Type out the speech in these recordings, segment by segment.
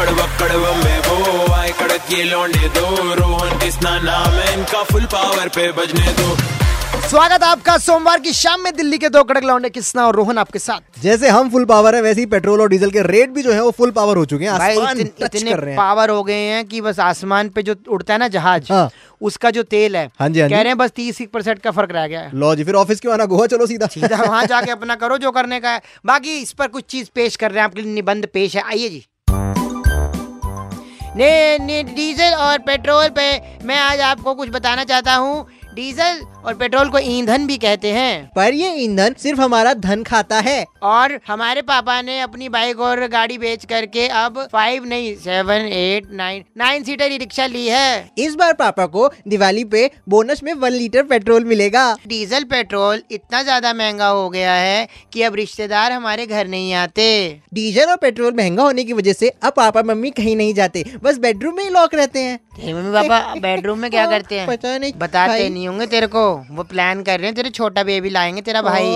अकड़ बकड़ में वो आए कड़क ये लौंडे दो। रोहन किसना नाम है इनका फुल पावर पे बजने दो। स्वागत आपका सोमवार की शाम में दिल्ली के दो कड़क लौंडे किसना और रोहन आपके साथ। जैसे हम फुल पावर है वैसे ही पेट्रोल और डीजल के रेट भी जो है वो फुल पावर हो चुके हैं। आसमान इतन, इतने कर रहे हैं। पावर हो गए हैं कि बस आसमान पे जो उड़ता है ना जहाज़ हाँ। उसका जो तेल है हाँ जी, हाँ जी। कह रहे हैं बस तीस परसेंट का फ़र्क रह गया है। लो जी फिर ऑफ़िस क्यों आना? गोवा चलो सीधा। सीधा वहाँ जाके अपना करो जो करने का है। बाकी इस पर कुछ चीज़ पेश कर रहे हैं आपके लिए निबंध पेश है। आइए जी। डीजल और पेट्रोल पे मैं आज आपको कुछ बताना चाहता हूँ। डीजल और पेट्रोल को ईंधन भी कहते हैं। पर ये ईंधन सिर्फ़ हमारा धन खाता है। और हमारे पापा ने अपनी बाइक और गाड़ी बेच करके अब फाइव नहीं seven eight nine nine seater E rickshaw ली है। इस बार पापा को दिवाली पे बोनस में वन लीटर पेट्रोल मिलेगा। डीजल पेट्रोल इतना ज़्यादा महँगा हो गया है कि अब रिश्तेदार हमारे घर नहीं आते। डीजल और पेट्रोल महँगा होने की वजह से अब पापा मम्मी कहीं नहीं जाते बस बेडरूम में ही लॉक रहते हैं। मम्मी पापा बेडरूम में क्या करते हैं? पता नहीं बताते नहीं होंगे तेरे को। वो प्लान कर रहे हैं तेरे छोटा बेबी लाएँगे तेरा भाई।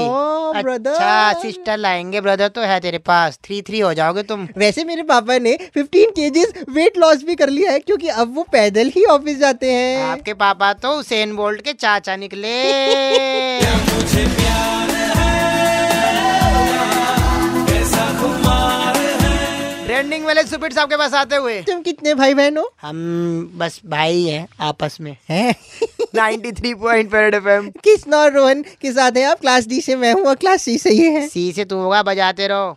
अच्छा सिस्टर लाएँगे ब्रदर तो है तेरे पास। थ्री थ्री हो जाओगे तुम। वैसे मेरे पापा ने 15 केजीज वेट लॉस भी कर लिया है क्योंकि अब वो पैदल ही ऑफ़िस जाते हैं। आपके पापा तो उसेन बोल्ट के चाचा निकले। ट्रेंडिंग वाले साहब के पास आते हुए। तुम कितने भाई बहन हो? हम बस भाई हैं आपस में। हैं? 93 पॉइंट एफएम किस और रोहन के साथ हैं आप? क्लास डी से मैं हूँ और क्लास सी से ही है। सी से तुम होगा बजाते रहो।